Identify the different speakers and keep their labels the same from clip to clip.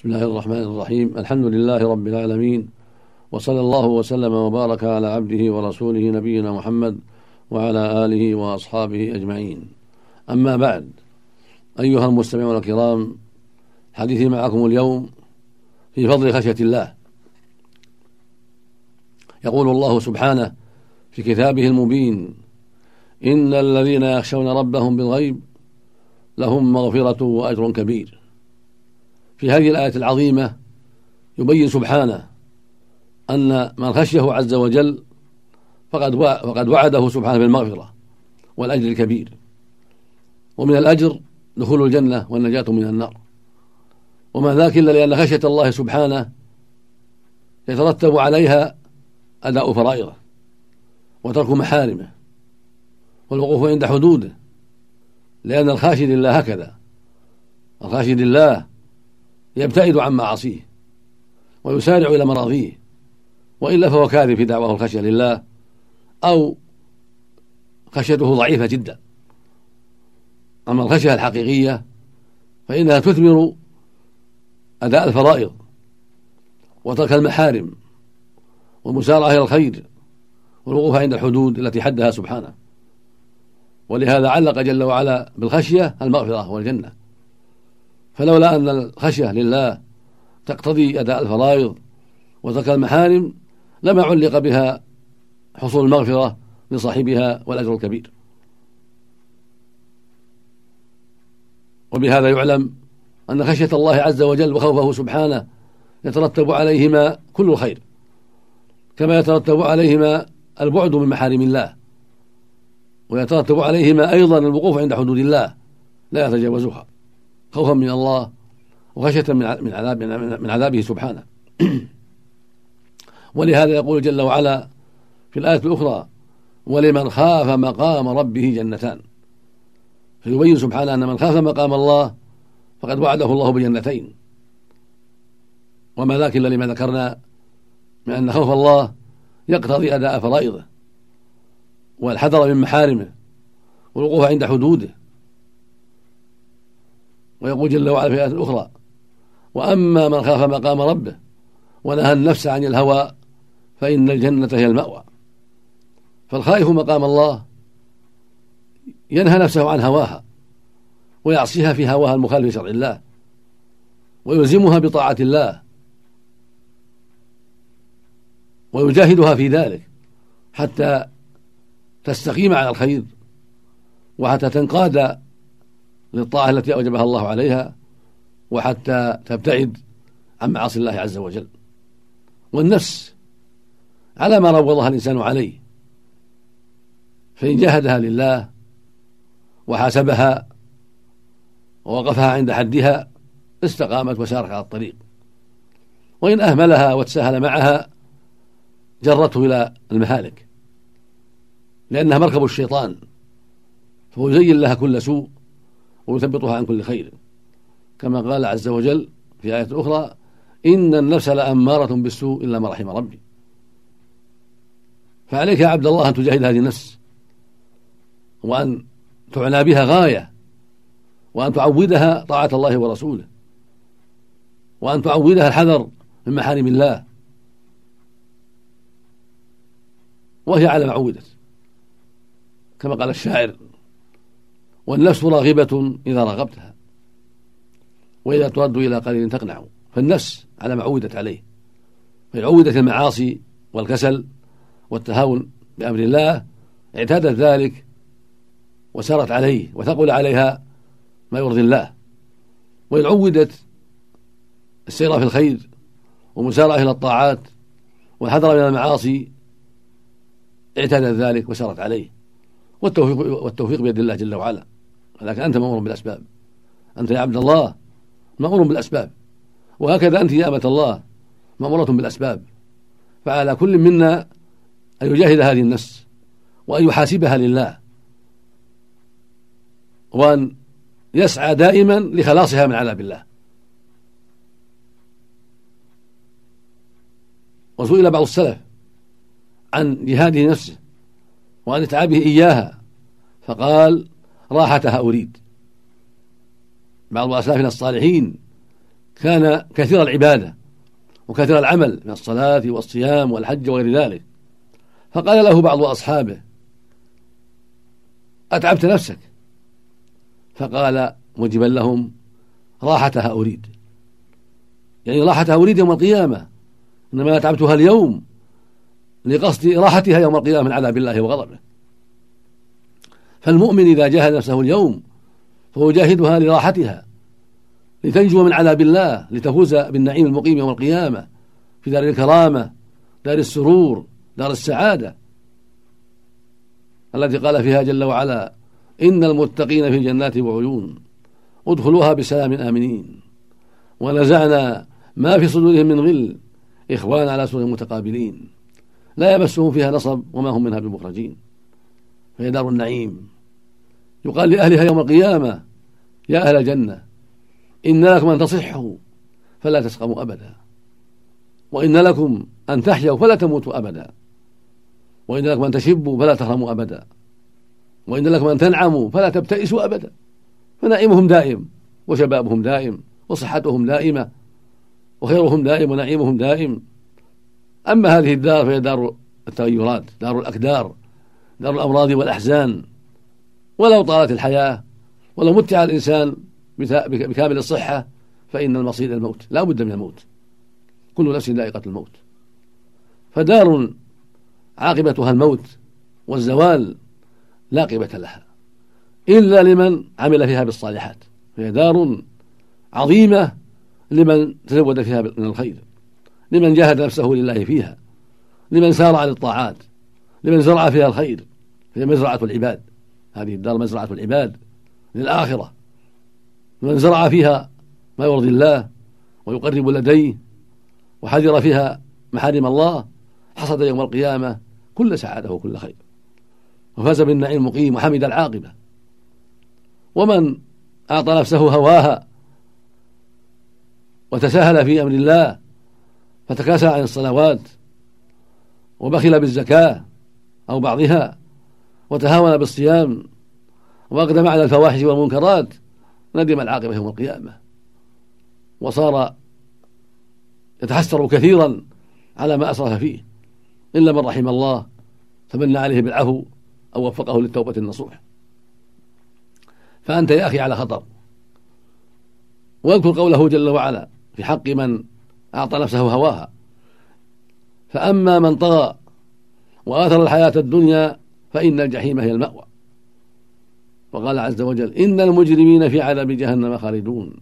Speaker 1: بسم الله الرحمن الرحيم. الحمد لله رب العالمين وصلى الله وسلم وبارك على عبده ورسوله نبينا محمد وعلى آله وأصحابه أجمعين. أما بعد أيها المستمعون الكرام حديثي معكم اليوم في فضل خشية الله. يقول الله سبحانه في كتابه المبين إن الذين يخشون ربهم بالغيب لهم مغفرة وأجر كبير. في هذه الآية العظيمة يبين سبحانه أن من خشيه عز وجل فقد فقد وعده سبحانه بالمغفرة والأجر الكبير. ومن الأجر دخول الجنة والنجاة من النار. وما ذاك إلا لأن خشية الله سبحانه يترتب عليها أداء فرائضه وترك محارمه والوقوف عند حدوده. لأن الخاشي لله هكذا. الخاشي لله يبتعد عن معاصيه ويسارع إلى مراضيه وإلا فهو كاذب في دعواه الخشية لله أو خشيته ضعيفة جدا. أما الخشية الحقيقية فإنها تثمر أداء الفرائض وترك المحارم والمسارعة إلى الخير والوقوف عند الحدود التي حدها سبحانه. ولهذا علق جل وعلا بالخشية المغفرة والجنة. فلولا أن الخشية لله تقتضي أداء الفرائض وترك المحارم لما علق بها حصول المغفرة لصاحبها والأجر الكبير. وبهذا يعلم أن خشية الله عز وجل وخوفه سبحانه يترتب عليهما كل الخير كما يترتب عليهما البعد من محارم الله ويترتب عليهما أيضا الوقوف عند حدود الله لا يتجاوزها. خوفا من الله وخشية من عذاب من عذابه سبحانه. ولهذا يقول جل وعلا في الآية الأخرى ولمن خاف مقام ربه جنتان فيبين سبحانه أن من خاف مقام الله فقد وعده الله بجنتين. وما ذاك إلا لما ذكرنا من أن خوف الله يقتضي أداء فرائضه والحذر من محارمه والوقوف عند حدوده. ويقول جل وعلا في آية أخرى وأما من خاف مقام ربه ونهى النفس عن الهوى فإن الجنة هي المأوى. فالخائف مقام الله ينهى نفسه عن هواها ويعصيها في هواها المخالف لشرع الله ويلزمها بطاعة الله ويجاهدها في ذلك حتى تستقيم على الخير وحتى تنقاد للطاعة التي أوجبها الله عليها وحتى تبتعد عن معاصي الله عز وجل. والنفس على ما روضها الإنسان عليه فإن جاهدها لله وحاسبها ووقفها عند حدها استقامت وسارت على الطريق. وإن أهملها وتساهل معها جرته إلى المهالك لأنها مركب الشيطان فهو يزين لها كل سوء. ويثبطها عن كل خير. كما قال عز وجل في آية أخرى إن النفس لأمارة بالسوء إلا ما رحم ربي. فعليك يا عبد الله أن تجاهد هذه النفس وأن تعنى بها غاية وأن تعودها طاعة الله ورسوله وأن تعودها الحذر من محارم الله. وهي على ما عودت كما قال الشاعر والنفس راغبة إذا رغبتها وإذا ترد إلى قليل تقنع. فالنفس على ما عودت عليه. فإن عودت المعاصي والكسل والتهاون بأمر الله اعتادت ذلك وسارت عليه وثقل عليها ما يرضي الله. وإن عودت السير في الخير ومسارعة إلى الطاعات والحذر من المعاصي اعتادت ذلك وسارت عليه. والتوفيق والتوفيق بيد الله جل وعلا. ولكن أنت مأمور بالأسباب. أنت يا عبد الله مأمور بالأسباب. وهكذا أنت يا أمة الله مأمورة بالأسباب. فعلى كل منا أن يجاهد هذه النفس وأن يحاسبها لله. وأن يسعى دائما لخلاصها من عذاب الله. وسئل بعض السلف عن جهاده نفسه وعن إتعابه إياها. فقال راحتها أريد. بعض أسلافنا الصالحين كان كثير العبادة وكثير العمل من الصلاة والصيام والحج وغير ذلك. فقال له بعض أصحابه أتعبت نفسك. فقال مجبا لهم راحتها أريد. يعني راحتها أريد يوم القيامة. إنما أتعبتها اليوم لقصد راحتها يوم القيامة من عذاب الله وغضبه. فالمؤمن إذا جاهد نفسه اليوم فهو جاهدها لراحتها لتنجو من عذاب الله لتفوز بالنعيم المقيم يوم القيامة في دار الكرامة دار السرور دار السعادة التي قال فيها جل وعلا إن المتقين في جنات وعيون ادخلوها بسلام آمنين. ونزعنا ما في صدورهم من غل إخوان على سور متقابلين. لا يمسهم فيها نصب وما هم منها بمخرجين. فهي دار النعيم. يقال لأهلها يوم القيامة يا أهل الجنة إن لكم أن تصحوا فلا تسقموا أبدا. وإن لكم أن تحيوا فلا تموتوا أبدا. وإن لكم أن تشبوا فلا تهرموا أبدا. وإن لكم أن تنعموا فلا تبتئسوا أبدا. فنعيمهم دائم وشبابهم دائم وصحتهم دائمة وخيرهم دائم ونعيمهم دائم. أما هذه الدار فهي دار التغيرات دار الأكدار دار الأمراض والأحزان. ولو طالت الحياة ولو متع الإنسان بكامل الصحة فإن المصير الموت. لا بد من الموت. كل نفس ذائقة الموت. فدار عاقبتها الموت والزوال لا قيمة لها. إلا لمن عمل فيها بالصالحات. فهي دار عظيمة لمن تزود فيها من الخير. لمن جاهد نفسه لله فيها. لمن سار على الطاعات. لمن زرع فيها الخير. فهي مزرعة العباد. هذه الدار مزرعة العباد للآخرة. من زرع فيها ما يرضي الله ويقرب لديه وحذر فيها محارم الله حصد يوم القيامة كل سعادة وكل خير. وفاز بالنعيم المقيم وحمد العاقبة. ومن أعطى نفسه هواها وتساهل في أمر الله فتكاسل عن الصلوات وبخل بالزكاة أو بعضها وتهاون بالصيام وأقدم على الفواحش والمنكرات ندم العاقبة يوم القيامة. وصار يتحسر كثيرا على ما أسرف فيه. إلا من رحم الله فمن عليه بالعفو أو وفقه للتوبة النصوح. فأنت يا أخي على خطر. واذكر قوله جل وعلا في حق من أعطى نفسه هواها فأما من طغى وآثر الحياة الدنيا فإن الجحيم هي المأوى. وقال عز وجل إن المجرمين في عذاب جهنم خالدون.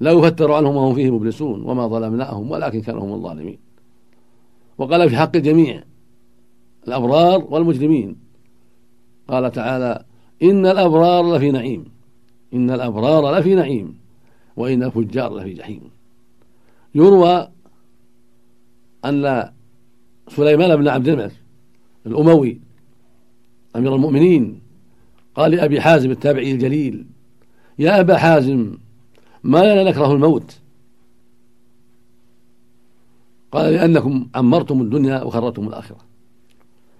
Speaker 1: لا يفتر عنهم وهم فيه مبلسون وما ظلمناهم ولكن كانوا هم الظالمين. وقال في حق الجميع الأبرار والمجرمين. قال تعالى إن الأبرار لفي نعيم. إن الأبرار لفي نعيم وإن الفجار لفي جحيم. يروى أن سليمان بن عبد الملك الأموي أمير المؤمنين. قال لأبي حازم التابعي الجليل يا أبا حازم ما لنا نكره الموت. قال لأنكم عمرتم الدنيا وخرتم الآخرة.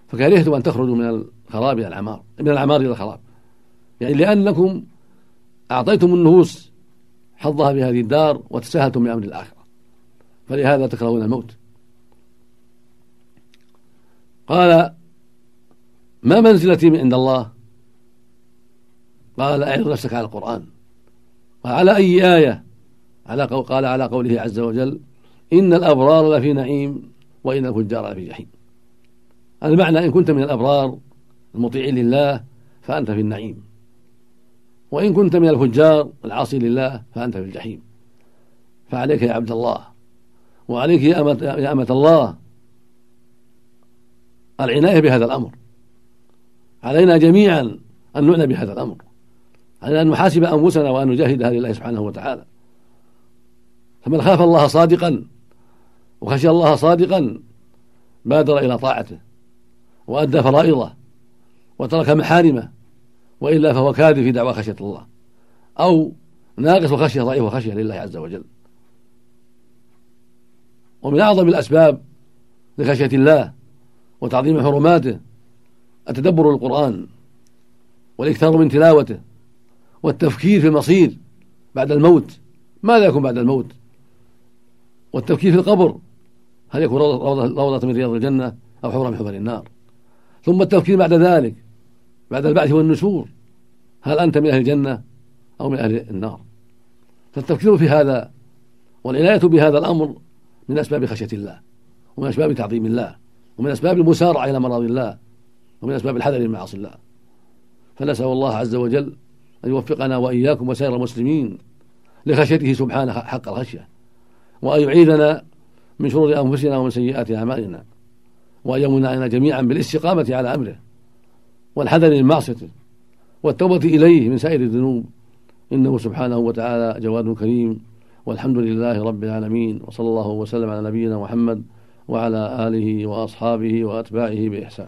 Speaker 1: فكرهتم أن تخرجوا من الخراب إلى العمار من العمار إلى الخراب. يعني لأنكم أعطيتم النفوس حظها في هذه الدار وتساهلتم بأمر الآخرة. فلهذا تكرهون الموت. قال ما منزلتي من عند الله؟ قال أعرض نفسك على القرآن. وعلى أي آية؟ على قال على قوله عز وجل إن الأبرار لفي نعيم وإن الفجار لفي جحيم. المعنى إن كنت من الأبرار المطيعين لله فأنت في النعيم. وإن كنت من الفجار العاصي لله فأنت في الجحيم. فعليك يا عبد الله وعليك يا أمة, يا أمة الله العناية بهذا الأمر. علينا جميعا أن نعنى بهذا الأمر. علينا أن نحاسب أنفسنا وأن نجاهدها لله سبحانه وتعالى. فمن خاف الله صادقا وخشي الله صادقا بادر إلى طاعته وأدى فرائضه وترك محارمه وإلا فهو كاذب في دعوى خشية الله أو ناقص الخشية ضعيف الخشية لله عز وجل. ومن أعظم الأسباب لخشية الله وتعظيم حرماته التدبر القرآن والإكثار من تلاوته والتفكير في المصير بعد الموت. ماذا يكون بعد الموت؟ والتفكير في القبر. هل يكون روضة, روضة من رياض الجنة أو حفرة من حفر النار؟ ثم التفكير بعد ذلك بعد البعث والنشور. هل أنت من أهل الجنة أو من أهل النار؟ فالتفكير في هذا والعناية بهذا الأمر من أسباب خشية الله ومن أسباب تعظيم الله ومن أسباب المسارعة إلى مراضي الله. ومن أسباب الحذر من معاصي الله. فنسأل الله عز وجل أن يوفقنا وإياكم وسائر المسلمين لخشيته سبحانه حق الخشية وأن يعيذنا من شرور أنفسنا ومن سيئات أعمالنا وأن يمنعنا جميعا بالاستقامة على أمره والحذر من معصيته والتوبة إليه من سائر الذنوب. إنه سبحانه وتعالى جواد كريم. والحمد لله رب العالمين وصلى الله وسلم على نبينا محمد وعلى آله وأصحابه وأتباعه بإحسان.